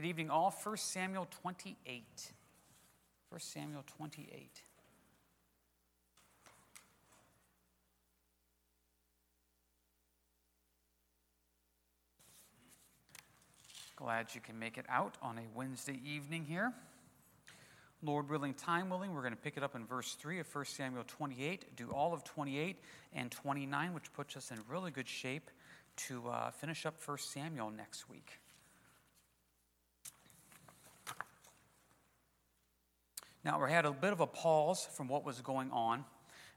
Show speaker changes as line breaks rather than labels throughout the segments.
Good evening, all. 1 Samuel 28. 1 Samuel 28. Glad you can make it out on a Wednesday evening here. Lord willing, time willing, we're going to pick it up in verse 3 of 1 Samuel 28, do all of 28 and 29, which puts us in really good shape to uh, finish up 1 Samuel next week. Now, we had a bit of a pause from what was going on.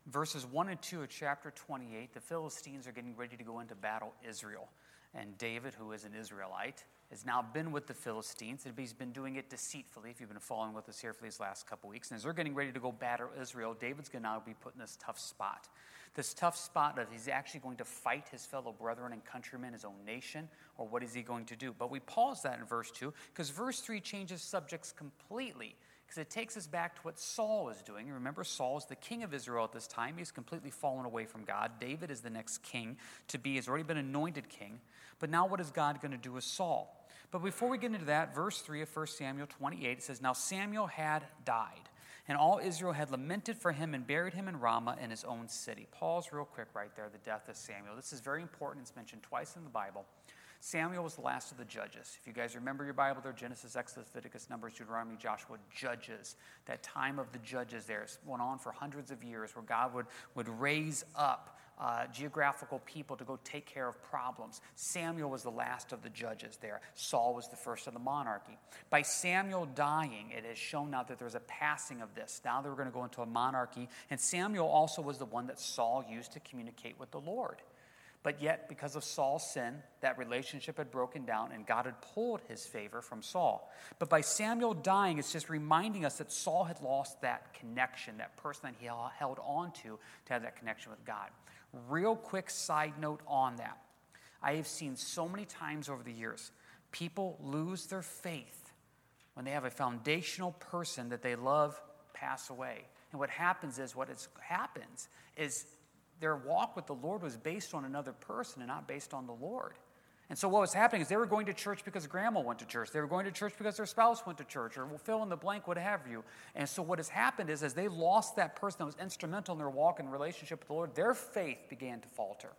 Verses 1 and 2 of chapter 28, the Philistines are getting ready to go into battle Israel. And David, who is an Israelite, has now been with the Philistines, and he's been doing it deceitfully, if you've been following with us here for these last couple weeks. And as they're getting ready to go battle Israel, David's going to now be put in this tough spot. This tough spot of he's actually going to fight his fellow brethren and countrymen, his own nation, or what is he going to do? But we pause that in verse 2 because verse 3 changes subjects completely because it takes us back to what Saul is doing. Remember, Saul is the king of Israel at this time. He's completely fallen away from God. David is the next king to be, has already been anointed king. But now, what is God going to do with Saul? But before we get into that, verse 3 of 1 Samuel 28, it says, Now Samuel had died, and all Israel had lamented for him and buried him in Ramah in his own city. Pause real quick right there, the death of Samuel. This is very important. It's mentioned twice in the Bible. Samuel was the last of the judges. If you guys remember your Bible there, Genesis, Exodus, Leviticus, Numbers, Deuteronomy, Joshua, judges. That time of the judges there went on for hundreds of years where God would, would raise up uh, geographical people to go take care of problems. Samuel was the last of the judges there. Saul was the first of the monarchy. By Samuel dying, it has shown now that there's a passing of this. Now they were going to go into a monarchy. And Samuel also was the one that Saul used to communicate with the Lord. But yet, because of Saul's sin, that relationship had broken down and God had pulled his favor from Saul. But by Samuel dying, it's just reminding us that Saul had lost that connection, that person that he held on to to have that connection with God. Real quick side note on that. I have seen so many times over the years people lose their faith when they have a foundational person that they love pass away. And what happens is, what happens is their walk with the Lord was based on another person and not based on the Lord. And so what was happening is they were going to church because grandma went to church. They were going to church because their spouse went to church, or fill in the blank, what have you. And so what has happened is as they lost that person that was instrumental in their walk and relationship with the Lord, their faith began to falter.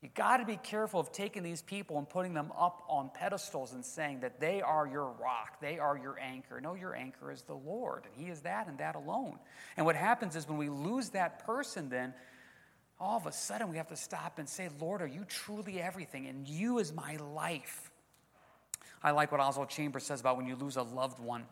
You got to be careful of taking these people and putting them up on pedestals and saying that they are your rock, they are your anchor. No, your anchor is the Lord, and He is that and that alone. And what happens is when we lose that person, then all of a sudden we have to stop and say, Lord, are you truly everything? And you is my life. I like what Oswald Chambers says about when you lose a loved one.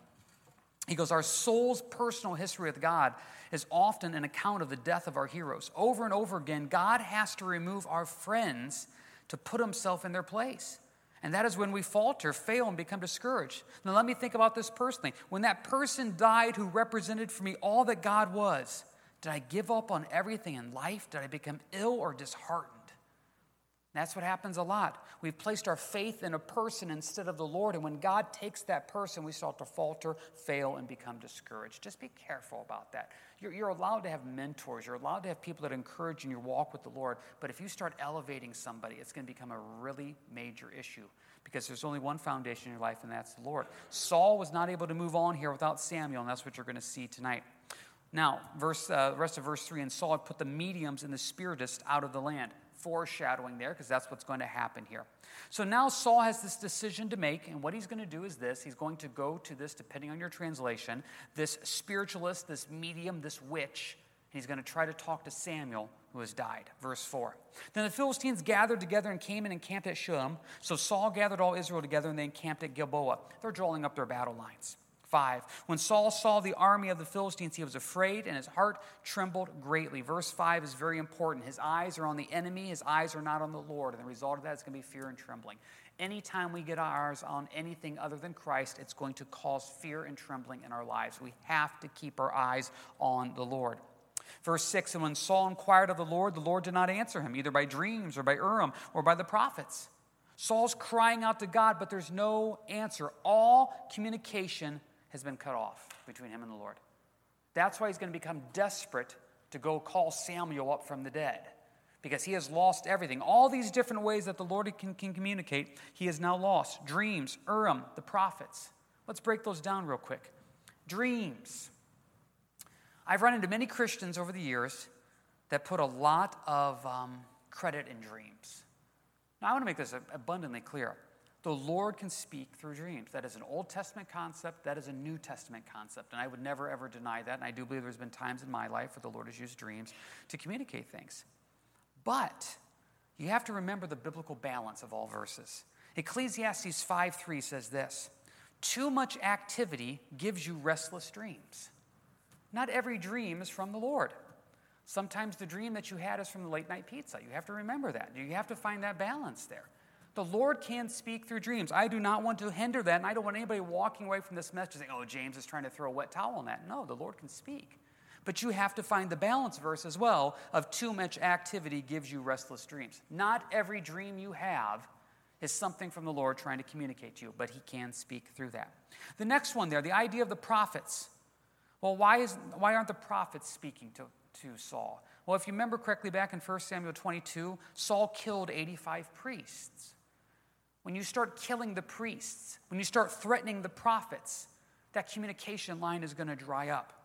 He goes, Our soul's personal history with God is often an account of the death of our heroes. Over and over again, God has to remove our friends to put himself in their place. And that is when we falter, fail, and become discouraged. Now, let me think about this personally. When that person died who represented for me all that God was, did I give up on everything in life? Did I become ill or disheartened? That's what happens a lot. We've placed our faith in a person instead of the Lord, and when God takes that person, we start to falter, fail, and become discouraged. Just be careful about that. You're, you're allowed to have mentors, you're allowed to have people that encourage in your walk with the Lord, but if you start elevating somebody, it's going to become a really major issue because there's only one foundation in your life, and that's the Lord. Saul was not able to move on here without Samuel, and that's what you're going to see tonight. Now, verse, uh, rest of verse 3 and Saul put the mediums and the spiritists out of the land. Foreshadowing there, because that's what's going to happen here. So now Saul has this decision to make, and what he's going to do is this he's going to go to this, depending on your translation, this spiritualist, this medium, this witch, and he's going to try to talk to Samuel, who has died. Verse 4. Then the Philistines gathered together and came and camped at Shunem. So Saul gathered all Israel together and they encamped at Gilboa. They're drawing up their battle lines. 5. When Saul saw the army of the Philistines, he was afraid and his heart trembled greatly. Verse 5 is very important. His eyes are on the enemy, his eyes are not on the Lord. And the result of that is going to be fear and trembling. Anytime we get our eyes on anything other than Christ, it's going to cause fear and trembling in our lives. We have to keep our eyes on the Lord. Verse 6 And when Saul inquired of the Lord, the Lord did not answer him, either by dreams or by Urim or by the prophets. Saul's crying out to God, but there's no answer. All communication has been cut off between him and the Lord. That's why he's going to become desperate to go call Samuel up from the dead. because he has lost everything. All these different ways that the Lord can, can communicate, he has now lost. Dreams, Urim, the prophets. Let's break those down real quick. Dreams. I've run into many Christians over the years that put a lot of um, credit in dreams. Now, I want to make this abundantly clear. The Lord can speak through dreams. That is an Old Testament concept, that is a New Testament concept. And I would never, ever deny that. And I do believe there's been times in my life where the Lord has used dreams to communicate things. But you have to remember the biblical balance of all verses. Ecclesiastes 5 3 says this Too much activity gives you restless dreams. Not every dream is from the Lord. Sometimes the dream that you had is from the late night pizza. You have to remember that. You have to find that balance there. The Lord can speak through dreams. I do not want to hinder that, and I don't want anybody walking away from this message saying, oh, James is trying to throw a wet towel on that. No, the Lord can speak. But you have to find the balance verse as well of too much activity gives you restless dreams. Not every dream you have is something from the Lord trying to communicate to you, but He can speak through that. The next one there, the idea of the prophets. Well, why, is, why aren't the prophets speaking to, to Saul? Well, if you remember correctly back in 1 Samuel 22, Saul killed 85 priests. When you start killing the priests, when you start threatening the prophets, that communication line is going to dry up.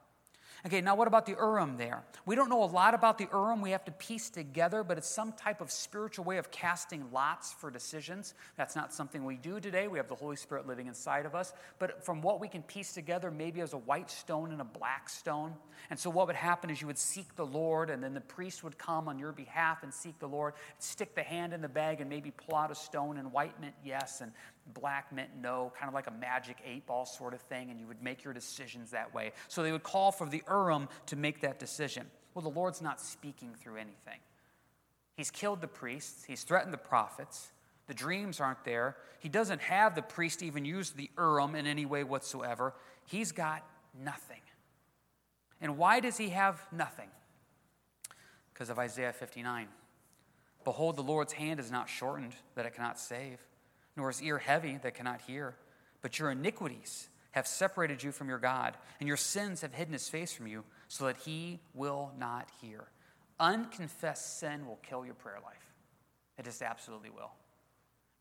Okay, now what about the Urim there? We don't know a lot about the Urim. We have to piece together, but it's some type of spiritual way of casting lots for decisions. That's not something we do today. We have the Holy Spirit living inside of us. But from what we can piece together, maybe as a white stone and a black stone. And so what would happen is you would seek the Lord, and then the priest would come on your behalf and seek the Lord, stick the hand in the bag, and maybe pull out a stone, and white meant yes, and black meant no, kind of like a magic eight ball sort of thing, and you would make your decisions that way. So they would call for the Urim to make that decision. Well, the Lord's not speaking through anything. He's killed the priests, he's threatened the prophets. The dreams aren't there. He doesn't have the priest even use the Urim in any way whatsoever. He's got nothing. And why does he have nothing? Because of Isaiah 59. Behold, the Lord's hand is not shortened that it cannot save nor is ear heavy that cannot hear. But your iniquities have separated you from your God, and your sins have hidden his face from you, so that he will not hear. Unconfessed sin will kill your prayer life. It just absolutely will.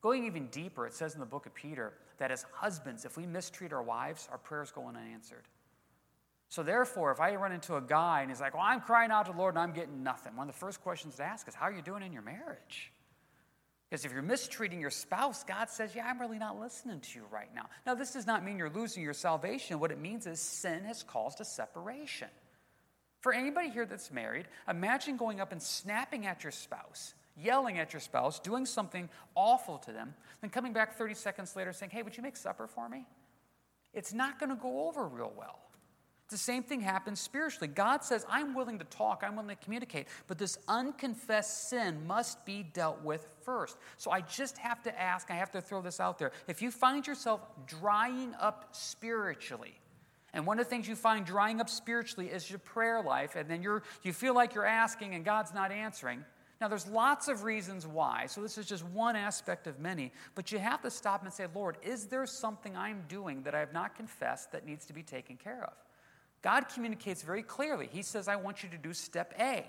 Going even deeper, it says in the book of Peter that as husbands, if we mistreat our wives, our prayers go unanswered. So, therefore, if I run into a guy and he's like, Well, I'm crying out to the Lord and I'm getting nothing, one of the first questions to ask is, How are you doing in your marriage? Because if you're mistreating your spouse, God says, Yeah, I'm really not listening to you right now. Now, this does not mean you're losing your salvation. What it means is sin has caused a separation. For anybody here that's married, imagine going up and snapping at your spouse, yelling at your spouse, doing something awful to them, then coming back 30 seconds later saying, Hey, would you make supper for me? It's not going to go over real well. The same thing happens spiritually. God says, I'm willing to talk, I'm willing to communicate, but this unconfessed sin must be dealt with first. So I just have to ask, I have to throw this out there. If you find yourself drying up spiritually, and one of the things you find drying up spiritually is your prayer life, and then you're, you feel like you're asking and God's not answering. Now, there's lots of reasons why, so this is just one aspect of many, but you have to stop and say, Lord, is there something I'm doing that I have not confessed that needs to be taken care of? God communicates very clearly. He says, I want you to do step A.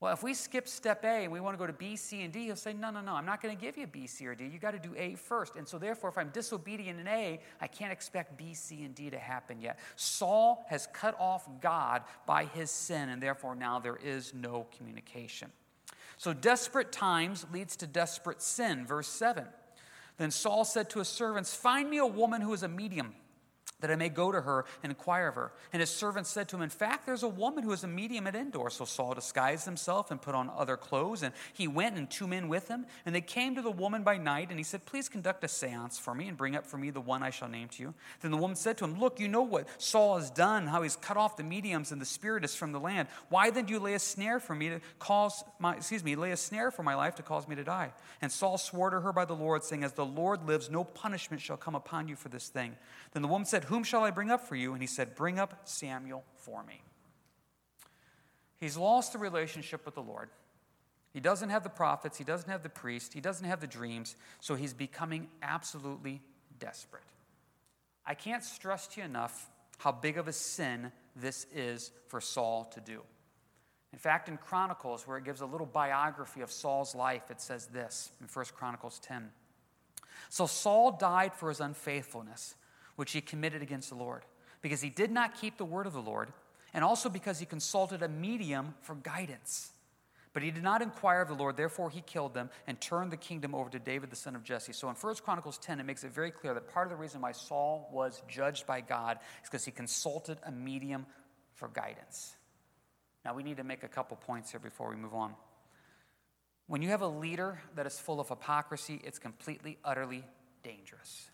Well, if we skip step A and we want to go to B, C, and D, he'll say, No, no, no, I'm not going to give you B, C, or D. You got to do A first. And so, therefore, if I'm disobedient in A, I can't expect B, C, and D to happen yet. Saul has cut off God by his sin, and therefore now there is no communication. So, desperate times leads to desperate sin. Verse 7. Then Saul said to his servants, Find me a woman who is a medium that I may go to her and inquire of her. And his servant said to him, In fact, there's a woman who is a medium at Endor. So Saul disguised himself and put on other clothes, and he went and two men with him. And they came to the woman by night, and he said, Please conduct a seance for me and bring up for me the one I shall name to you. Then the woman said to him, Look, you know what Saul has done, how he's cut off the mediums and the spiritists from the land. Why then do you lay a snare for me to cause my, excuse me, lay a snare for my life to cause me to die? And Saul swore to her by the Lord, saying, As the Lord lives, no punishment shall come upon you for this thing. Then the woman said, whom shall I bring up for you? And he said, Bring up Samuel for me. He's lost the relationship with the Lord. He doesn't have the prophets, he doesn't have the priest, he doesn't have the dreams, so he's becoming absolutely desperate. I can't stress to you enough how big of a sin this is for Saul to do. In fact, in Chronicles, where it gives a little biography of Saul's life, it says this in 1 Chronicles 10. So Saul died for his unfaithfulness, which he committed against the Lord, because he did not keep the word of the Lord, and also because he consulted a medium for guidance. But he did not inquire of the Lord, therefore he killed them and turned the kingdom over to David the son of Jesse. So in 1 Chronicles 10, it makes it very clear that part of the reason why Saul was judged by God is because he consulted a medium for guidance. Now we need to make a couple points here before we move on. When you have a leader that is full of hypocrisy, it's completely, utterly dangerous.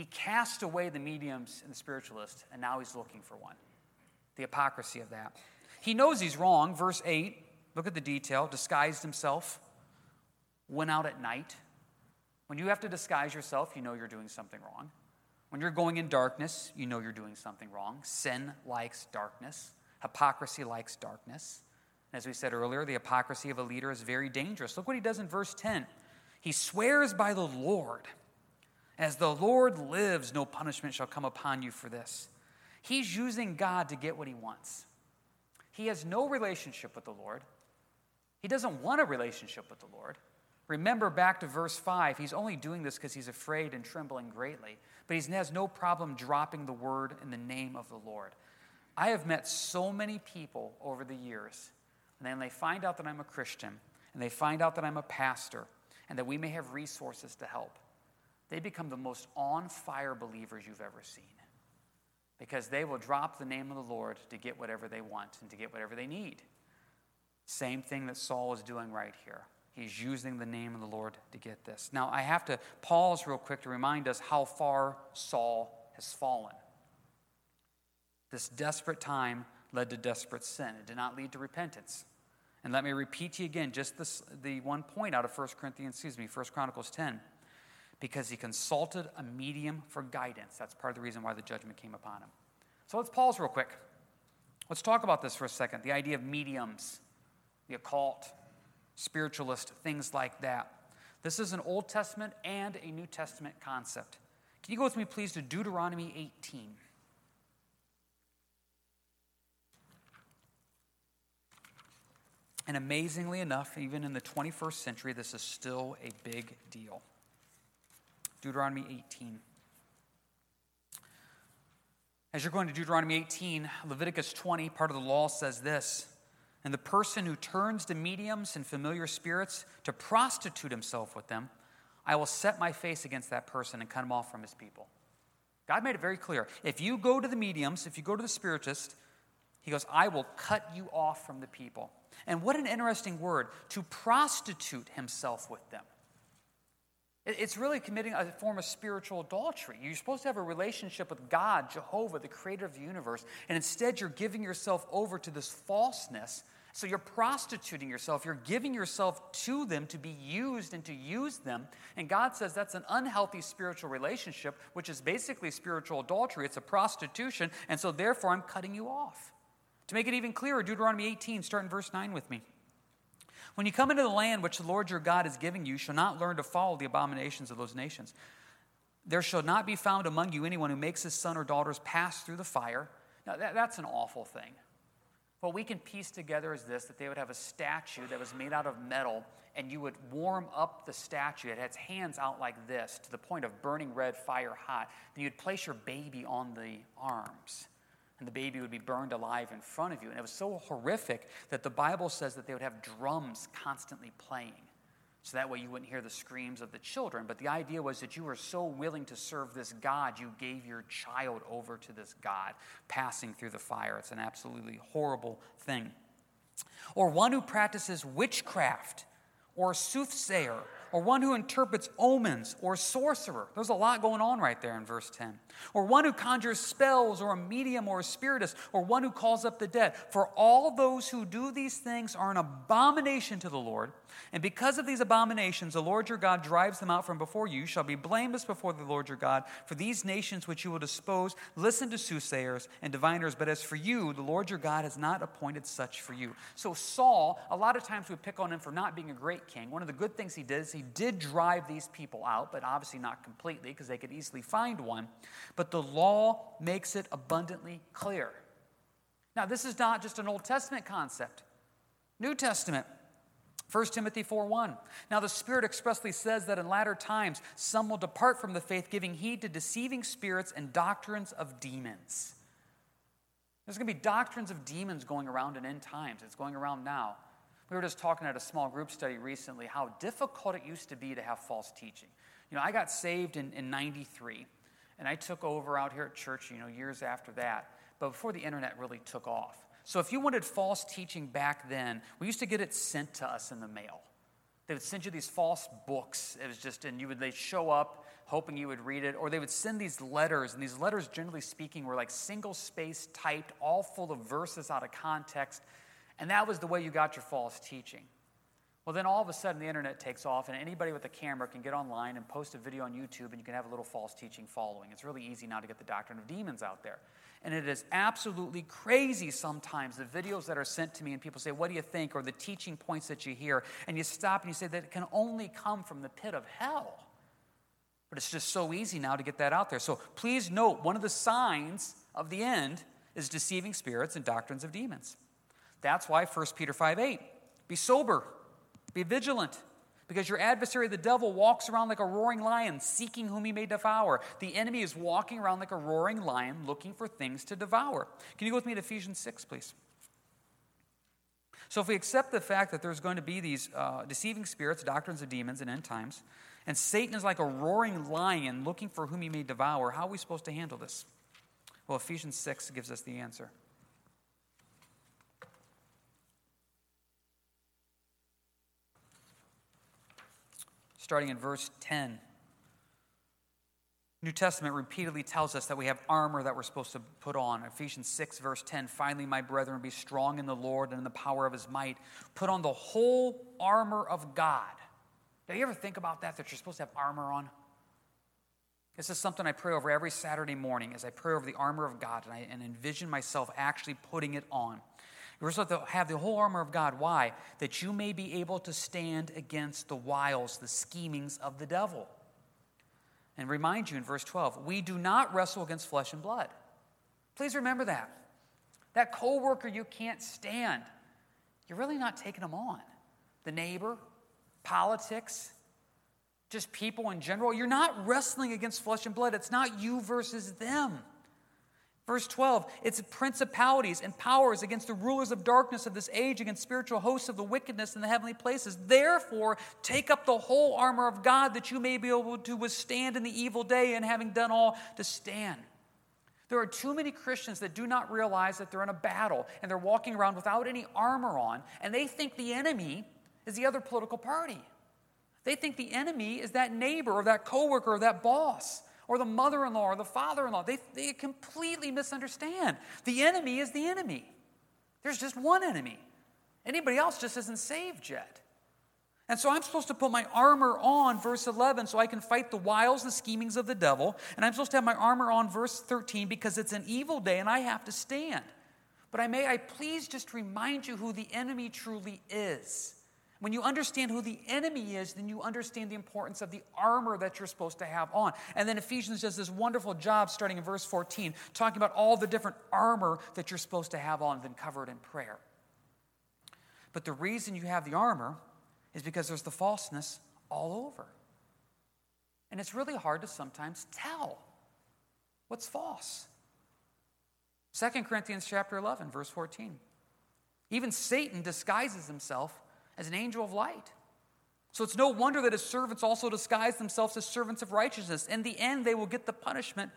He cast away the mediums and the spiritualists, and now he's looking for one. The hypocrisy of that. He knows he's wrong. Verse 8, look at the detail. Disguised himself, went out at night. When you have to disguise yourself, you know you're doing something wrong. When you're going in darkness, you know you're doing something wrong. Sin likes darkness, hypocrisy likes darkness. And As we said earlier, the hypocrisy of a leader is very dangerous. Look what he does in verse 10. He swears by the Lord. As the Lord lives, no punishment shall come upon you for this. He's using God to get what he wants. He has no relationship with the Lord. He doesn't want a relationship with the Lord. Remember back to verse 5, he's only doing this because he's afraid and trembling greatly, but he has no problem dropping the word in the name of the Lord. I have met so many people over the years and then they find out that I'm a Christian, and they find out that I'm a pastor, and that we may have resources to help, they become the most on fire believers you've ever seen. Because they will drop the name of the Lord to get whatever they want and to get whatever they need. Same thing that Saul is doing right here. He's using the name of the Lord to get this. Now, I have to pause real quick to remind us how far Saul has fallen. This desperate time led to desperate sin. It did not lead to repentance. And let me repeat to you again just this, the one point out of 1 Corinthians, excuse me, 1 Chronicles 10. Because he consulted a medium for guidance. That's part of the reason why the judgment came upon him. So let's pause real quick. Let's talk about this for a second the idea of mediums, the occult, spiritualist, things like that. This is an Old Testament and a New Testament concept. Can you go with me, please, to Deuteronomy 18? And amazingly enough, even in the 21st century, this is still a big deal. Deuteronomy 18. As you're going to Deuteronomy 18, Leviticus 20, part of the law says this And the person who turns to mediums and familiar spirits to prostitute himself with them, I will set my face against that person and cut him off from his people. God made it very clear. If you go to the mediums, if you go to the spiritist, he goes, I will cut you off from the people. And what an interesting word to prostitute himself with them. It's really committing a form of spiritual adultery. You're supposed to have a relationship with God, Jehovah, the creator of the universe, and instead you're giving yourself over to this falseness. So you're prostituting yourself. You're giving yourself to them to be used and to use them. And God says that's an unhealthy spiritual relationship, which is basically spiritual adultery. It's a prostitution. And so therefore, I'm cutting you off. To make it even clearer, Deuteronomy 18, start in verse 9 with me. When you come into the land which the Lord your God is giving you, you shall not learn to follow the abominations of those nations. There shall not be found among you anyone who makes his son or daughters pass through the fire. Now, that, that's an awful thing. What we can piece together is this that they would have a statue that was made out of metal, and you would warm up the statue. It had its hands out like this to the point of burning red, fire hot. Then you'd place your baby on the arms and the baby would be burned alive in front of you. And it was so horrific that the Bible says that they would have drums constantly playing. So that way you wouldn't hear the screams of the children. But the idea was that you were so willing to serve this God, you gave your child over to this God, passing through the fire. It's an absolutely horrible thing. Or one who practices witchcraft, or a soothsayer, or one who interprets omens, or sorcerer. There's a lot going on right there in verse 10 or one who conjures spells, or a medium, or a spiritist, or one who calls up the dead. For all those who do these things are an abomination to the Lord. And because of these abominations, the Lord your God drives them out from before you. You shall be blameless before the Lord your God. For these nations which you will dispose, listen to soothsayers and diviners. But as for you, the Lord your God has not appointed such for you. So Saul, a lot of times we pick on him for not being a great king. One of the good things he did is he did drive these people out, but obviously not completely because they could easily find one. But the law makes it abundantly clear Now, this is not just an Old Testament concept, New Testament. 1 Timothy 4:1. Now the Spirit expressly says that in latter times some will depart from the faith, giving heed to deceiving spirits and doctrines of demons. There's going to be doctrines of demons going around in end times. It's going around now. We were just talking at a small group study recently how difficult it used to be to have false teaching. You know, I got saved in, in 93, and I took over out here at church, you know, years after that, but before the internet really took off. So if you wanted false teaching back then, we used to get it sent to us in the mail. They would send you these false books. It was just, and you would, they'd show up hoping you would read it, or they would send these letters, and these letters, generally speaking, were like single space typed, all full of verses out of context, and that was the way you got your false teaching. Well, then all of a sudden the internet takes off, and anybody with a camera can get online and post a video on YouTube, and you can have a little false teaching following. It's really easy now to get the doctrine of demons out there. And it is absolutely crazy sometimes the videos that are sent to me, and people say, What do you think? or the teaching points that you hear, and you stop and you say that it can only come from the pit of hell. But it's just so easy now to get that out there. So please note one of the signs of the end is deceiving spirits and doctrines of demons. That's why 1 Peter 5 8, be sober, be vigilant, because your adversary, the devil, walks around like a roaring lion, seeking whom he may devour. The enemy is walking around like a roaring lion, looking for things to devour. Can you go with me to Ephesians 6, please? So, if we accept the fact that there's going to be these uh, deceiving spirits, doctrines of demons, and end times, and Satan is like a roaring lion looking for whom he may devour, how are we supposed to handle this? Well, Ephesians 6 gives us the answer. Starting in verse 10. New Testament repeatedly tells us that we have armor that we're supposed to put on. Ephesians 6, verse 10 Finally, my brethren, be strong in the Lord and in the power of his might. Put on the whole armor of God do you ever think about that, that you're supposed to have armor on? This is something I pray over every Saturday morning as I pray over the armor of God and I and envision myself actually putting it on. You're supposed to have the whole armor of God. Why? That you may be able to stand against the wiles, the schemings of the devil. And remind you in verse 12, we do not wrestle against flesh and blood. Please remember that. That coworker you can't stand, you're really not taking them on. The neighbor, politics, just people in general. You're not wrestling against flesh and blood. It's not you versus them. Verse 12, it's principalities and powers against the rulers of darkness of this age, against spiritual hosts of the wickedness in the heavenly places. Therefore, take up the whole armor of God that you may be able to withstand in the evil day, and having done all, to stand. There are too many Christians that do not realize that they're in a battle and they're walking around without any armor on, and they think the enemy is the other political party. They think the enemy is that neighbor or that coworker or that boss or the mother in law or the father in law. They, they completely misunderstand. The enemy is the enemy. There's just one enemy. Anybody else just isn't saved yet. And so I'm supposed to put my armor on, verse 11, so I can fight the wiles, and schemings of the devil. And I'm supposed to have my armor on, verse 13, because it's an evil day and I have to stand. But I may I please just remind you who the enemy truly is. When you understand who the enemy is, then you understand the importance of the armor that you're supposed to have on. And then Ephesians does this wonderful job starting in verse 14, talking about all the different armor that you're supposed to have on, then covered in prayer. But the reason you have the armor is because there's the falseness all over. And it's really hard to sometimes tell what's false. 2 Corinthians chapter 11 verse 14. Even Satan disguises himself as an angel of light. So it's no wonder that his servants also disguise themselves as servants of righteousness. In the end, they will get the punishment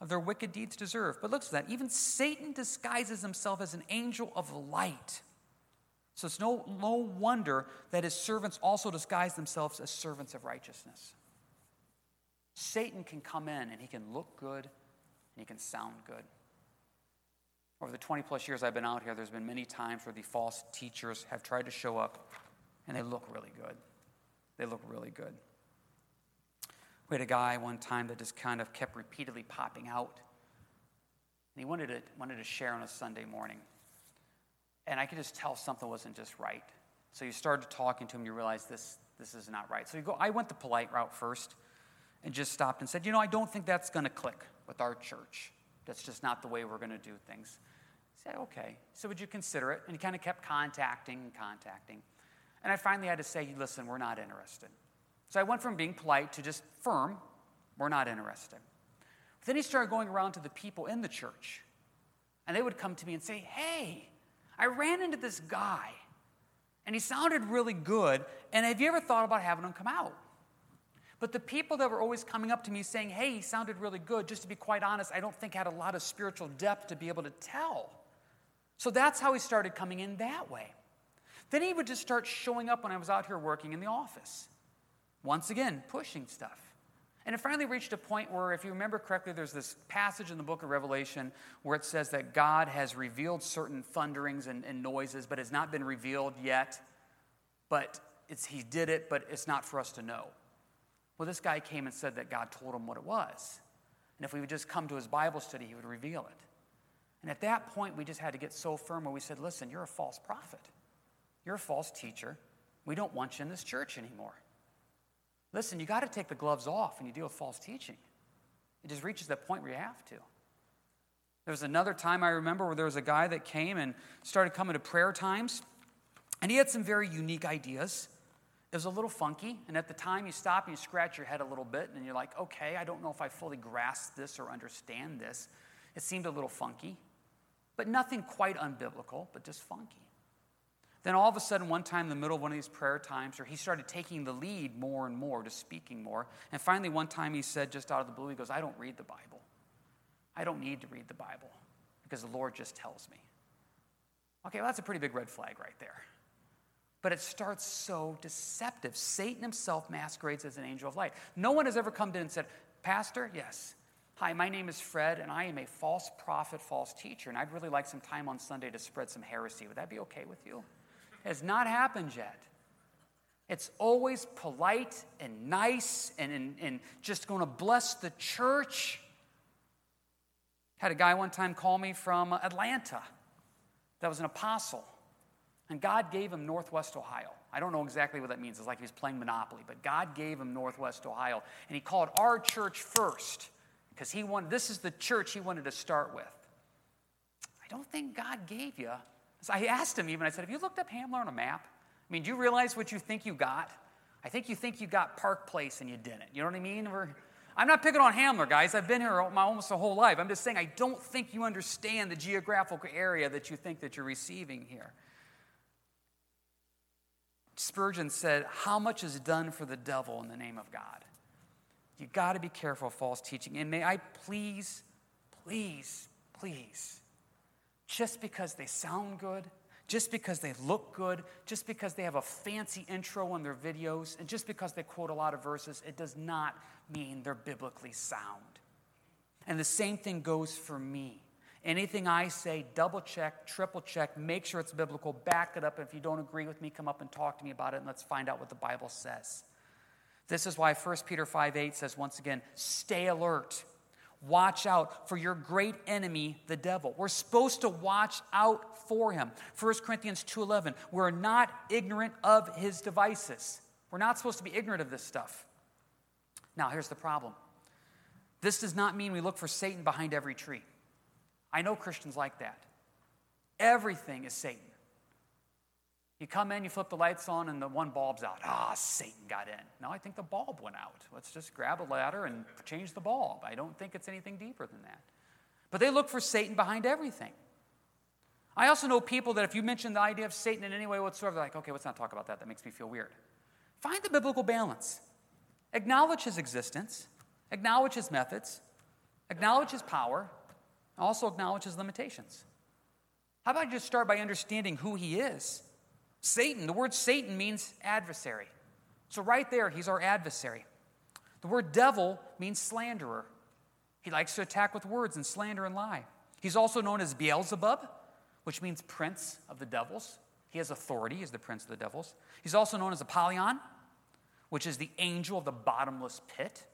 of their wicked deeds deserve. But look at that. Even Satan disguises himself as an angel of light. So it's no, no wonder that his servants also disguise themselves as servants of righteousness. Satan can come in and he can look good and he can sound good. Over the 20 plus years I've been out here, there's been many times where the false teachers have tried to show up and they look really good. They look really good. We had a guy one time that just kind of kept repeatedly popping out. And he wanted to, wanted to share on a Sunday morning. And I could just tell something wasn't just right. So you started talking to him, you realize this, this is not right. So you go, I went the polite route first and just stopped and said, You know, I don't think that's going to click with our church. That's just not the way we're going to do things. I said, okay. So would you consider it? And he kind of kept contacting and contacting. And I finally had to say, listen, we're not interested. So I went from being polite to just firm, we're not interested. But then he started going around to the people in the church. And they would come to me and say, hey, I ran into this guy and he sounded really good. And have you ever thought about having him come out? But the people that were always coming up to me saying, hey, he sounded really good, just to be quite honest, I don't think had a lot of spiritual depth to be able to tell. So that's how he started coming in that way. Then he would just start showing up when I was out here working in the office. Once again, pushing stuff. And it finally reached a point where, if you remember correctly, there's this passage in the book of Revelation where it says that God has revealed certain thunderings and, and noises, but has not been revealed yet. But he did it, but it's not for us to know. Well, this guy came and said that God told him what it was. And if we would just come to his Bible study, he would reveal it. And at that point, we just had to get so firm where we said, listen, you're a false prophet. You're a false teacher. We don't want you in this church anymore. Listen, you got to take the gloves off when you deal with false teaching. It just reaches that point where you have to. There was another time I remember where there was a guy that came and started coming to prayer times, and he had some very unique ideas. It was a little funky, and at the time you stop and you scratch your head a little bit, and you're like, okay, I don't know if I fully grasp this or understand this. It seemed a little funky, but nothing quite unbiblical, but just funky. Then all of a sudden, one time in the middle of one of these prayer times, or he started taking the lead more and more, just speaking more. And finally, one time he said, just out of the blue, he goes, I don't read the Bible. I don't need to read the Bible because the Lord just tells me. Okay, well, that's a pretty big red flag right there. But it starts so deceptive. Satan himself masquerades as an angel of light. No one has ever come to and said, Pastor, yes. Hi, my name is Fred, and I am a false prophet, false teacher, and I'd really like some time on Sunday to spread some heresy. Would that be okay with you? It has not happened yet. It's always polite and nice and, and, and just going to bless the church. Had a guy one time call me from Atlanta that was an apostle. And God gave him Northwest Ohio. I don't know exactly what that means. It's like he was playing Monopoly, but God gave him Northwest Ohio. And he called our church first because he wanted, this is the church he wanted to start with. I don't think God gave you so I asked him even, I said, Have you looked up Hamler on a map? I mean, do you realize what you think you got? I think you think you got Park Place and you didn't. You know what I mean? We're, I'm not picking on Hamler, guys. I've been here my, almost a whole life. I'm just saying I don't think you understand the geographical area that you think that you're receiving here. Spurgeon said, How much is done for the devil in the name of God? You got to be careful of false teaching. And may I please, please, please just because they sound good, just because they look good, just because they have a fancy intro in their videos, and just because they quote a lot of verses, it does not mean they're biblically sound. And the same thing goes for me. Anything I say, double check, triple check, make sure it's biblical, back it up. And if you don't agree with me, come up and talk to me about it, and let's find out what the Bible says. This is why 1 Peter 5 8 says, once again, stay alert Watch out for your great enemy, the devil. We're supposed to watch out for him. 1 Corinthians 2:11. We're not ignorant of his devices. We're not supposed to be ignorant of this stuff. Now, here's the problem. This does not mean we look for Satan behind every tree. I know Christians like that. Everything is Satan. You come in, you flip the lights on, and the one bulb's out. Ah, Satan got in. No, I think the bulb went out. Let's just grab a ladder and change the bulb. I don't think it's anything deeper than that. But they look for Satan behind everything. I also know people that if you mention the idea of Satan in any way whatsoever, they're like, okay, let's not talk about that. That makes me feel weird. Find the biblical balance. Acknowledge his existence, acknowledge his methods, acknowledge his power, also acknowledge his limitations. How about you just start by understanding who he is? Satan, the word Satan means adversary. So, right there, he's our adversary. The word devil means slanderer. He likes to attack with words and slander and lie. He's also known as Beelzebub, which means prince of the devils. He has authority as the prince of the devils. He's also known as Apollyon, which is the angel of the bottomless pit.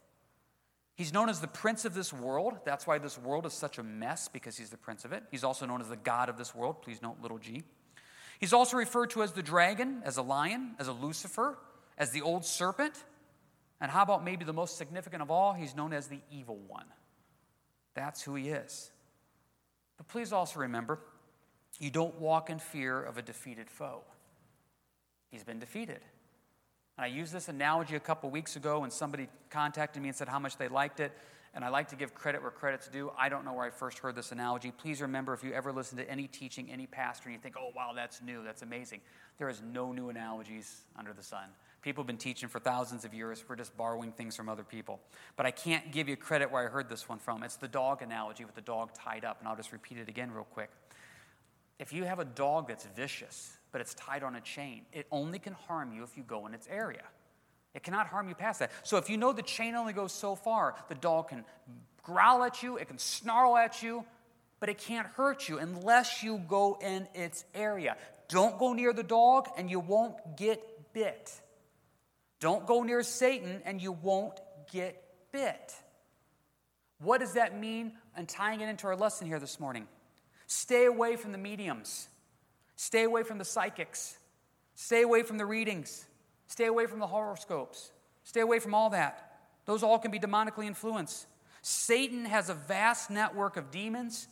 He's known as the prince of this world. That's why this world is such a mess, because he's the prince of it. He's also known as the God of this world. Please note little g. He's also referred to as the dragon, as a lion, as a Lucifer, as the old serpent. And how about maybe the most significant of all? He's known as the evil one. That's who he is. But please also remember You don't walk in fear of a defeated foe. He's been defeated. And I used this analogy a couple weeks ago when somebody contacted me and said how much they liked it. And I like to give credit where credit's due. I don't know where I first heard this analogy. Please remember if you ever listen to any teaching, any pastor, and you think, oh, wow, that's new, that's amazing. There is no new analogies under the sun. People have been teaching for thousands of years. We're just borrowing things from other people. But I can't give you credit where I heard this one from. It's the dog analogy with the dog tied up. And I'll just repeat it again real quick. If you have a dog that's vicious, but it's tied on a chain, it only can harm you if you go in its area. It cannot harm you past that. So if you know the chain only goes so far, the dog can growl at you, it can snarl at you, but it can't hurt you unless you go in its area. Don't go near the dog and you won't get bit. Don't go near Satan and you won't get bit. What does that mean? And tying it into our lesson here this morning. Stay away from the mediums. Stay away from the psychics. Stay away from the readings. Stay away from the horoscopes. Stay away from all that. Those all can be demonically influenced. Satan has a vast network of demons,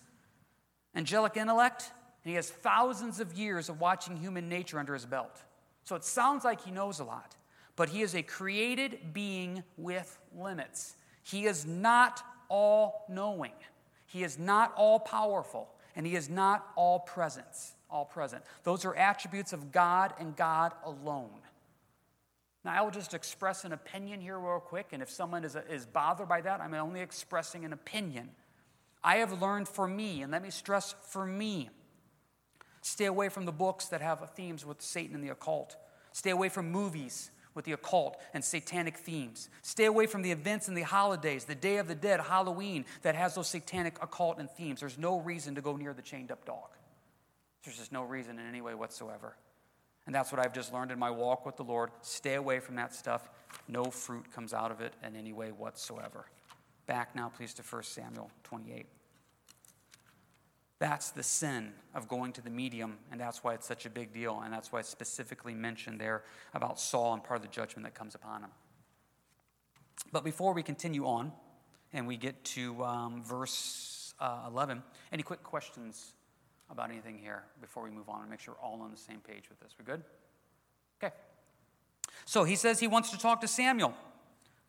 angelic intellect, and he has thousands of years of watching human nature under his belt. So it sounds like he knows a lot, but he is a created being with limits. He is not all knowing, he is not all powerful, and he is not all presence, all present. Those are attributes of God and God alone. Now, I will just express an opinion here, real quick, and if someone is, is bothered by that, I'm only expressing an opinion. I have learned for me, and let me stress for me, stay away from the books that have themes with Satan and the occult. Stay away from movies with the occult and satanic themes. Stay away from the events and the holidays, the Day of the Dead, Halloween, that has those satanic occult and themes. There's no reason to go near the chained up dog. There's just no reason in any way whatsoever. And that's what I've just learned in my walk with the Lord. Stay away from that stuff. No fruit comes out of it in any way whatsoever. Back now, please, to 1 Samuel 28. That's the sin of going to the medium, and that's why it's such a big deal, and that's why it's specifically mentioned there about Saul and part of the judgment that comes upon him. But before we continue on and we get to um, verse uh, 11, any quick questions about anything here before we move on and make sure we're all on the same page with this. We good? Okay. So he says he wants to talk to Samuel.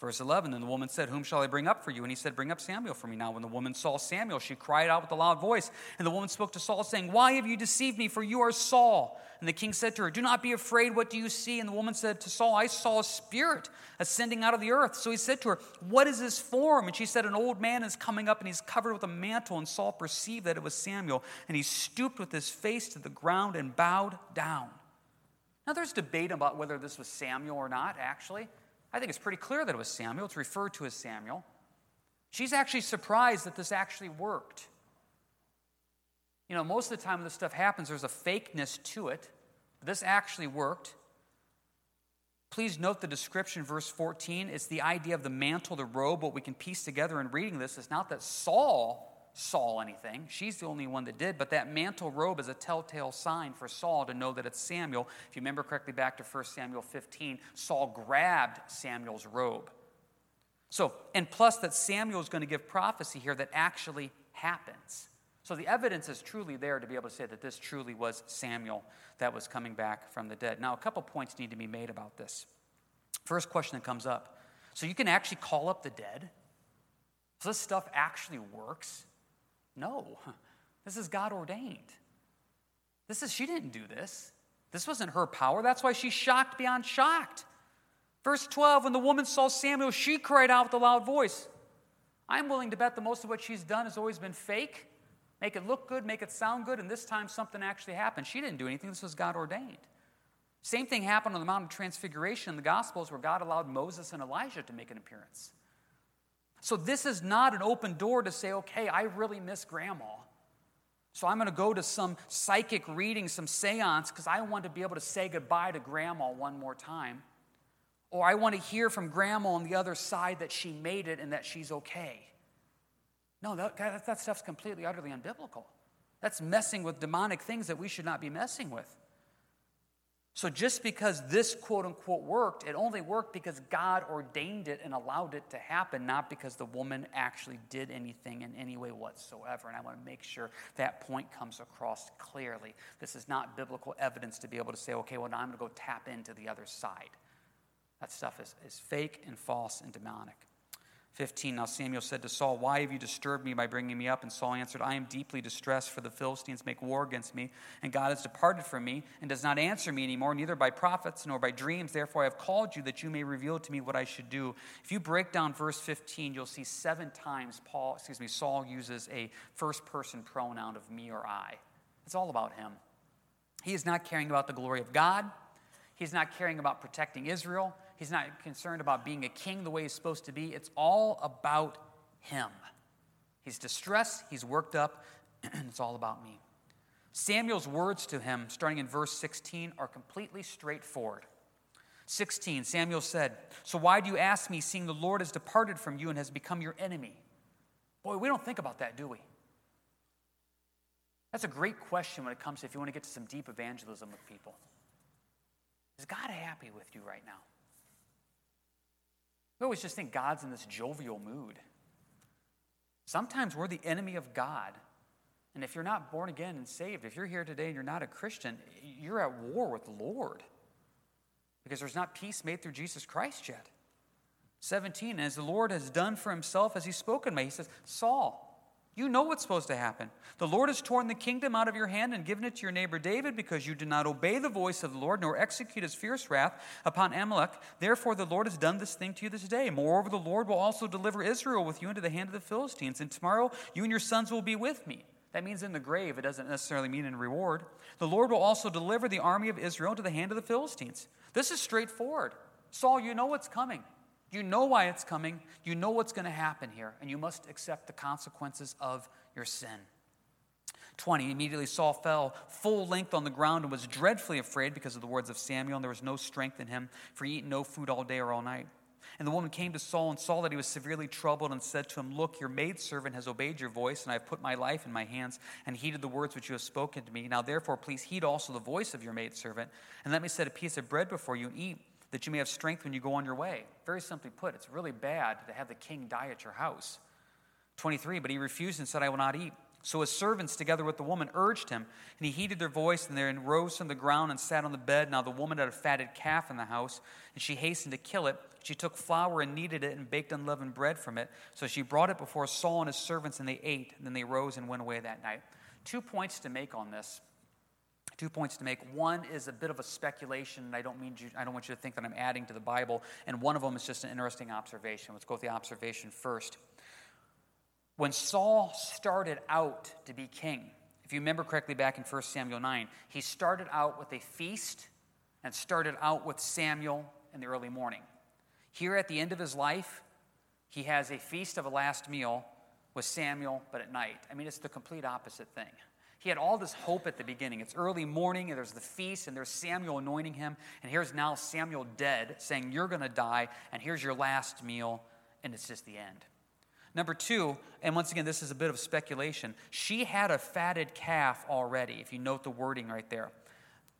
Verse 11, and the woman said, Whom shall I bring up for you? And he said, Bring up Samuel for me. Now, when the woman saw Samuel, she cried out with a loud voice. And the woman spoke to Saul, saying, Why have you deceived me? For you are Saul. And the king said to her, Do not be afraid. What do you see? And the woman said to Saul, I saw a spirit ascending out of the earth. So he said to her, What is his form? And she said, An old man is coming up, and he's covered with a mantle. And Saul perceived that it was Samuel. And he stooped with his face to the ground and bowed down. Now, there's debate about whether this was Samuel or not, actually. I think it's pretty clear that it was Samuel. It's referred to as Samuel. She's actually surprised that this actually worked. You know, most of the time when this stuff happens, there's a fakeness to it. This actually worked. Please note the description, verse 14. It's the idea of the mantle, the robe. What we can piece together in reading this is not that Saul Saul anything. She's the only one that did, but that mantle robe is a telltale sign for Saul to know that it's Samuel. If you remember correctly back to 1 Samuel 15, Saul grabbed Samuel's robe. So, and plus that Samuel is going to give prophecy here that actually happens. So the evidence is truly there to be able to say that this truly was Samuel that was coming back from the dead. Now, a couple points need to be made about this. First question that comes up so you can actually call up the dead? So this stuff actually works? No, this is God ordained. This is, she didn't do this. This wasn't her power. That's why she's shocked beyond shocked. Verse 12 When the woman saw Samuel, she cried out with a loud voice. I'm willing to bet that most of what she's done has always been fake. Make it look good, make it sound good, and this time something actually happened. She didn't do anything, this was God ordained. Same thing happened on the Mount of Transfiguration in the Gospels where God allowed Moses and Elijah to make an appearance. So this is not an open door to say, okay, I really miss grandma. So I'm going to go to some psychic reading, some seance, because I want to be able to say goodbye to grandma one more time. Or I want to hear from grandma on the other side that she made it and that she's okay. No, that, that stuff's completely, utterly unbiblical. That's messing with demonic things that we should not be messing with. So just because this quote unquote worked, it only worked because God ordained it and allowed it to happen, not because the woman actually did anything in any way whatsoever. And I want to make sure that point comes across clearly. This is not biblical evidence to be able to say, okay, well, now I'm going to go tap into the other side. That stuff is, is fake and false and demonic. 15 Now Samuel said to Saul, Why have you disturbed me by bringing me up? And Saul answered, I am deeply distressed, for the Philistines make war against me, and God has departed from me, and does not answer me anymore, neither by prophets nor by dreams. Therefore I have called you that you may reveal to me what I should do. If you break down verse 15, you'll see seven times Paul, excuse me, Saul uses a first person pronoun of me or I. It's all about him. He is not caring about the glory of God. He's not caring about protecting Israel. He's not concerned about being a king the way he's supposed to be. It's all about him. He's distressed, he's worked up, and it's all about me. Samuel's words to him, starting in verse 16, are completely straightforward. 16, Samuel said, So why do you ask me, seeing the Lord has departed from you and has become your enemy? Boy, we don't think about that, do we? That's a great question when it comes to if you want to get to some deep evangelism with people. Is God happy with you right now? We always just think God's in this jovial mood. Sometimes we're the enemy of God. And if you're not born again and saved, if you're here today and you're not a Christian, you're at war with the Lord because there's not peace made through Jesus Christ yet. 17, as the Lord has done for himself as he's spoken he says, Saul, you know what's supposed to happen. The Lord has torn the kingdom out of your hand and given it to your neighbor David because you did not obey the voice of the Lord nor execute his fierce wrath upon Amalek. Therefore, the Lord has done this thing to you this day. Moreover, the Lord will also deliver Israel with you into the hand of the Philistines. And tomorrow, you and your sons will be with me. That means in the grave. It doesn't necessarily mean in reward. The Lord will also deliver the army of Israel into the hand of the Philistines. This is straightforward. Saul, you know what's coming. You know why it's coming. You know what's going to happen here, and you must accept the consequences of your sin. 20. Immediately Saul fell full length on the ground and was dreadfully afraid because of the words of Samuel, and there was no strength in him, for he ate no food all day or all night. And the woman came to Saul and saw that he was severely troubled and said to him, Look, your maidservant has obeyed your voice, and I have put my life in my hands and heeded the words which you have spoken to me. Now, therefore, please heed also the voice of your maidservant, and let me set a piece of bread before you and eat that you may have strength when you go on your way. Very simply put, it's really bad to have the king die at your house. 23, but he refused and said, I will not eat. So his servants, together with the woman, urged him, and he heeded their voice, and they rose from the ground and sat on the bed. Now the woman had a fatted calf in the house, and she hastened to kill it. She took flour and kneaded it and baked unleavened bread from it. So she brought it before Saul and his servants, and they ate. And then they rose and went away that night. Two points to make on this two points to make. One is a bit of a speculation, and I don't mean you, I don't want you to think that I'm adding to the Bible. And one of them is just an interesting observation. Let's go with the observation first. When Saul started out to be king, if you remember correctly back in 1 Samuel 9, he started out with a feast and started out with Samuel in the early morning. Here at the end of his life, he has a feast of a last meal with Samuel, but at night. I mean, it's the complete opposite thing. He had all this hope at the beginning. It's early morning, and there's the feast, and there's Samuel anointing him. And here's now Samuel dead, saying, You're going to die, and here's your last meal, and it's just the end. Number two, and once again, this is a bit of speculation, she had a fatted calf already, if you note the wording right there.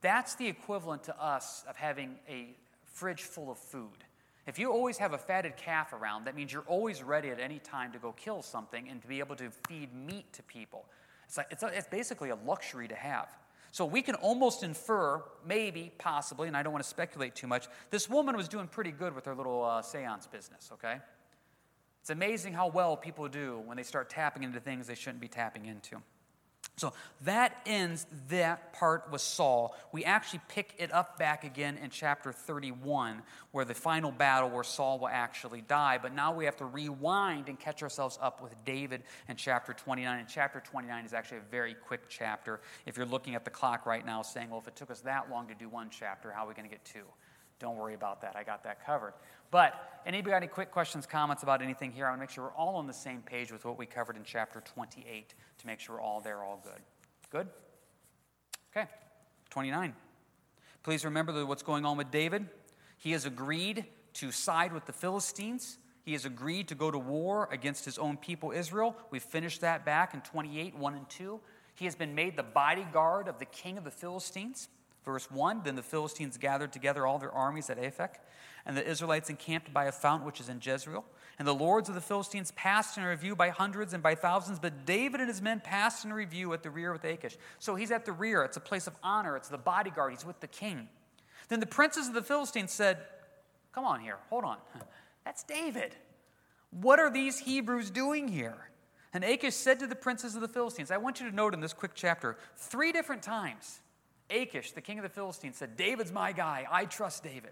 That's the equivalent to us of having a fridge full of food. If you always have a fatted calf around, that means you're always ready at any time to go kill something and to be able to feed meat to people. It's, like, it's, a, it's basically a luxury to have. So we can almost infer, maybe, possibly, and I don't want to speculate too much, this woman was doing pretty good with her little uh, seance business, okay? It's amazing how well people do when they start tapping into things they shouldn't be tapping into. So that ends that part with Saul. We actually pick it up back again in chapter 31, where the final battle where Saul will actually die. But now we have to rewind and catch ourselves up with David in chapter 29. And chapter 29 is actually a very quick chapter. If you're looking at the clock right now saying, well, if it took us that long to do one chapter, how are we going to get two? Don't worry about that. I got that covered. But anybody got any quick questions, comments about anything here? I want to make sure we're all on the same page with what we covered in chapter 28 to make sure we're all there, all good. Good? Okay. 29. Please remember what's going on with David. He has agreed to side with the Philistines. He has agreed to go to war against his own people, Israel. We finished that back in 28, 1 and 2. He has been made the bodyguard of the king of the Philistines. Verse 1 Then the Philistines gathered together all their armies at Aphek, and the Israelites encamped by a fountain which is in Jezreel. And the lords of the Philistines passed in review by hundreds and by thousands, but David and his men passed in review at the rear with Achish. So he's at the rear. It's a place of honor, it's the bodyguard. He's with the king. Then the princes of the Philistines said, Come on here, hold on. That's David. What are these Hebrews doing here? And Achish said to the princes of the Philistines, I want you to note in this quick chapter, three different times, Achish, the king of the Philistines, said, David's my guy. I trust David.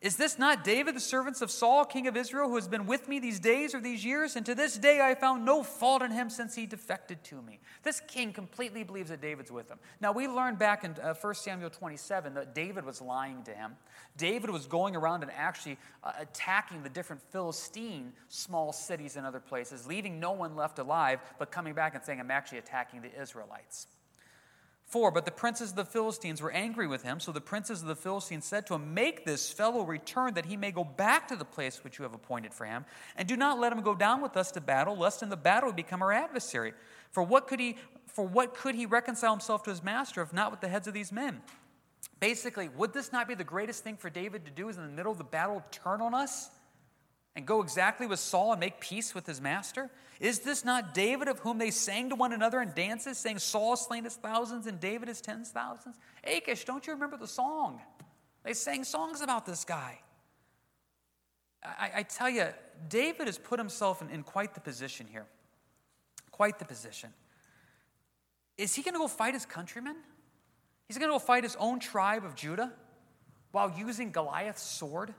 Is this not David, the servants of Saul, king of Israel, who has been with me these days or these years? And to this day I found no fault in him since he defected to me. This king completely believes that David's with him. Now, we learned back in uh, 1 Samuel 27 that David was lying to him. David was going around and actually uh, attacking the different Philistine small cities and other places, leaving no one left alive, but coming back and saying, I'm actually attacking the Israelites. 4. But the princes of the Philistines were angry with him, so the princes of the Philistines said to him, Make this fellow return, that he may go back to the place which you have appointed for him, and do not let him go down with us to battle, lest in the battle he become our adversary. For what could he, for what could he reconcile himself to his master, if not with the heads of these men? Basically, would this not be the greatest thing for David to do, is in the middle of the battle turn on us? And go exactly with Saul and make peace with his master? Is this not David of whom they sang to one another in dances, saying, Saul slain his thousands and David his tens thousands? Achish, don't you remember the song? They sang songs about this guy. I, I tell you, David has put himself in, in quite the position here. Quite the position. Is he going to go fight his countrymen? He's going to go fight his own tribe of Judah while using Goliath's sword?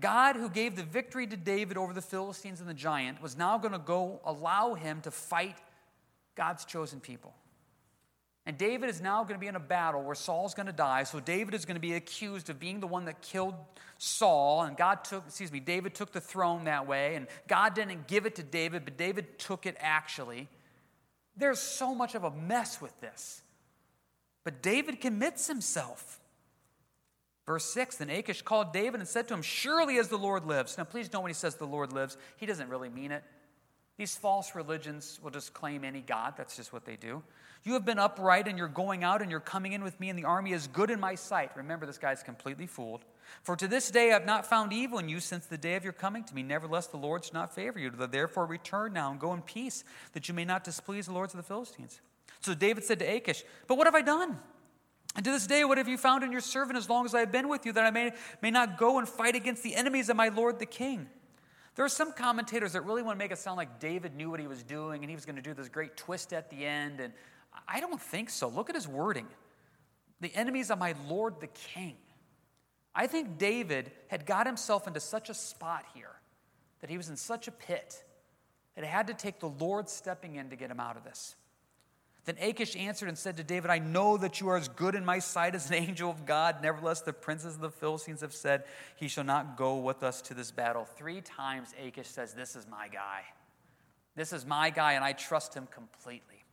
God, who gave the victory to David over the Philistines and the giant, was now going to go allow him to fight God's chosen people. And David is now going to be in a battle where Saul's going to die. So David is going to be accused of being the one that killed Saul. And God took, excuse me, David took the throne that way. And God didn't give it to David, but David took it actually. There's so much of a mess with this. But David commits himself. Verse 6 Then Achish called David and said to him, Surely as the Lord lives. Now, please know when he says the Lord lives, he doesn't really mean it. These false religions will just claim any God. That's just what they do. You have been upright and you're going out and you're coming in with me, and the army is good in my sight. Remember, this guy's completely fooled. For to this day I've not found evil in you since the day of your coming to me. Nevertheless, the Lord should not favor you. Therefore, return now and go in peace, that you may not displease the lords of the Philistines. So David said to Achish, But what have I done? And to this day, what have you found in your servant as long as I have been with you, that I may, may not go and fight against the enemies of my Lord the king? There are some commentators that really want to make it sound like David knew what he was doing and he was going to do this great twist at the end. And I don't think so. Look at his wording the enemies of my Lord the king. I think David had got himself into such a spot here that he was in such a pit that it had to take the Lord stepping in to get him out of this. Then Achish answered and said to David, I know that you are as good in my sight as an angel of God. Nevertheless, the princes of the Philistines have said, He shall not go with us to this battle. Three times Achish says, This is my guy. This is my guy, and I trust him completely.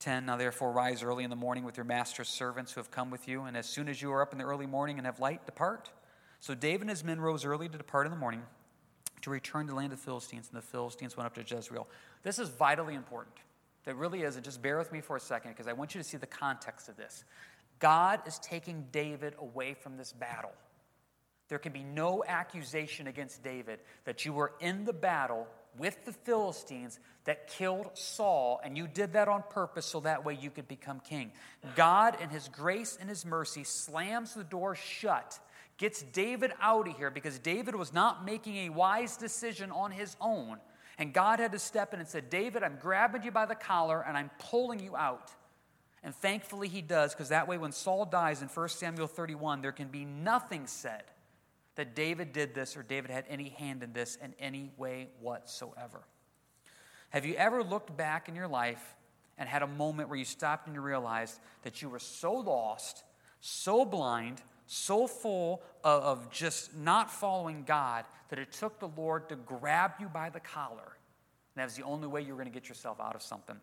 10 Now therefore rise early in the morning with your master's servants who have come with you, and as soon as you are up in the early morning and have light, depart. So David and his men rose early to depart in the morning to return to the land of the Philistines, and the Philistines went up to Jezreel. This is vitally important. That really is, and just bear with me for a second because I want you to see the context of this. God is taking David away from this battle. There can be no accusation against David that you were in the battle with the Philistines that killed Saul, and you did that on purpose so that way you could become king. God, in His grace and His mercy, slams the door shut, gets David out of here because David was not making a wise decision on his own and God had to step in and said, David, I'm grabbing you by the collar and I'm pulling you out. And thankfully he does, because that way when Saul dies in 1 Samuel 31, there can be nothing said that David did this or David had any hand in this in any way whatsoever. Have you ever looked back in your life and had a moment where you stopped and you realized that you were so lost, so blind, so full of, just not following God that it took the Lord to grab you by the collar. And that was the only way you were going to get yourself out of something.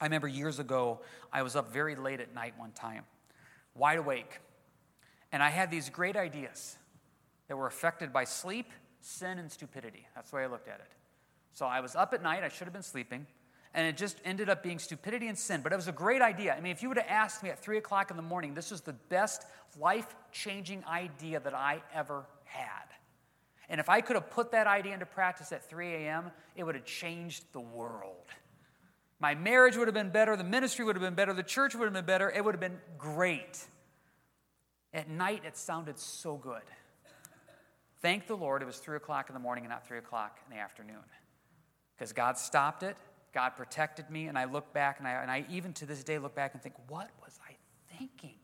I remember years ago, I was up very late at night one time, wide awake. And I had these great ideas that were affected by sleep, sin, and stupidity. That's the way I looked at it. So I was up at night, I should have been sleeping, And it just ended up being stupidity and sin. But it was a great idea. I mean, if you would have asked me at 3 o'clock in the morning, this was the best life changing idea that I ever had. And if I could have put that idea into practice at 3 a.m., it would have changed the world. My marriage would have been better, the ministry would have been better, the church would have been better, it would have been great. At night, it sounded so good. Thank the Lord it was 3 o'clock in the morning and not 3 o'clock in the afternoon. Because God stopped it, God protected me, and I look back, and I, and I even to this day look back and think, what was I thinking?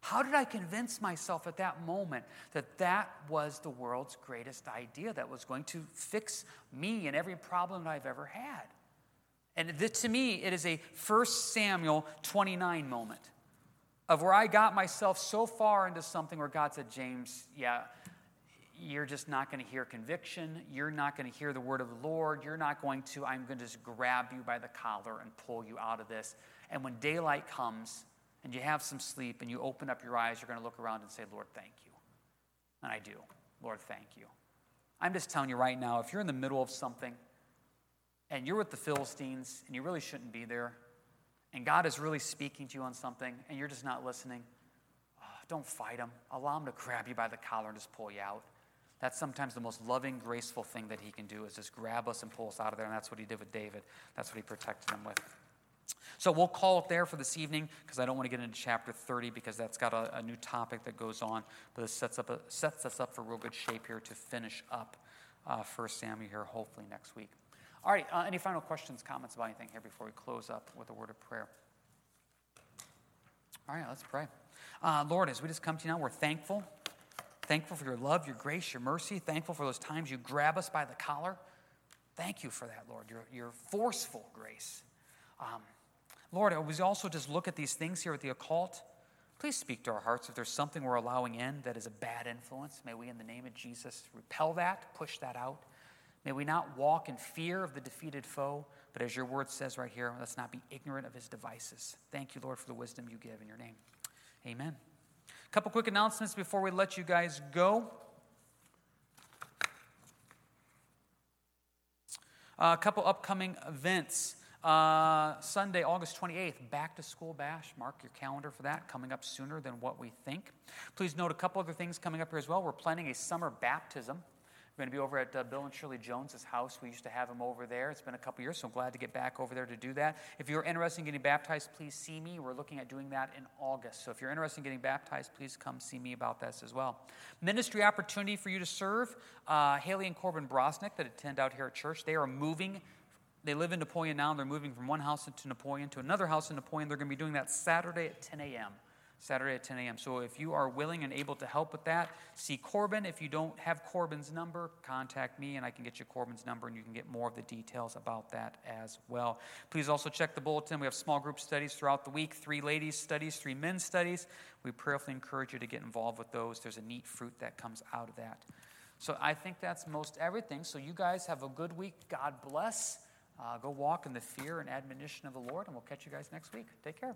How did I convince myself at that moment that that was the world's greatest idea that was going to fix me and every problem that I've ever had? And to me, it is a 1 Samuel 29 moment of where I got myself so far into something where God said, James, yeah, you're just not going to hear conviction. You're not going to hear the word of the Lord. You're not going to, I'm going to just grab you by the collar and pull you out of this. And when daylight comes and you have some sleep and you open up your eyes, you're going to look around and say, Lord, thank you. And I do. Lord, thank you. I'm just telling you right now, if you're in the middle of something and you're with the Philistines and you really shouldn't be there, and God is really speaking to you on something and you're just not listening, oh, don't fight him. Allow him to grab you by the collar and just pull you out. That's sometimes the most loving, graceful thing that he can do is just grab us and pull us out of there. And that's what he did with David. That's what he protected him with. So we'll call it there for this evening because I don't want to get into chapter 30 because that's got a, a new topic that goes on. But this sets, up a, sets us up for real good shape here to finish up uh, 1 Samuel here, hopefully next week. All right, uh, any final questions, comments about anything here before we close up with a word of prayer? All right, let's pray. Uh, Lord, as we just come to you now, we're thankful Thankful for your love, your grace, your mercy. Thankful for those times you grab us by the collar. Thank you for that, Lord, your, your forceful grace. Um, Lord, as we also just look at these things here at the occult, please speak to our hearts. If there's something we're allowing in that is a bad influence, may we, in the name of Jesus, repel that, push that out. May we not walk in fear of the defeated foe, but as your word says right here, let's not be ignorant of his devices. Thank you, Lord, for the wisdom you give in your name. Amen. A couple quick announcements before we let you guys go. Uh, a couple upcoming events. Uh, Sunday, August 28th, back to school bash. Mark your calendar for that, coming up sooner than what we think. Please note a couple other things coming up here as well. We're planning a summer baptism. We're going to be over at uh, Bill and Shirley Jones's house. We used to have him over there. It's been a couple years, so I'm glad to get back over there to do that. If you're interested in getting baptized, please see me. We're looking at doing that in August. So if you're interested in getting baptized, please come see me about this as well. Ministry opportunity for you to serve. Uh, Haley and Corbin Brosnick that attend out here at church, they are moving they live in Napoleon now, and they're moving from one house into Napoleon to another house in Napoleon. They're going to be doing that Saturday at 10 a.m. Saturday at 10 a.m. So if you are willing and able to help with that, see Corbin. If you don't have Corbin's number, contact me and I can get you Corbin's number and you can get more of the details about that as well. Please also check the bulletin. We have small group studies throughout the week three ladies' studies, three men's studies. We prayerfully encourage you to get involved with those. There's a neat fruit that comes out of that. So I think that's most everything. So you guys have a good week. God bless. Uh, go walk in the fear and admonition of the Lord, and we'll catch you guys next week. Take care.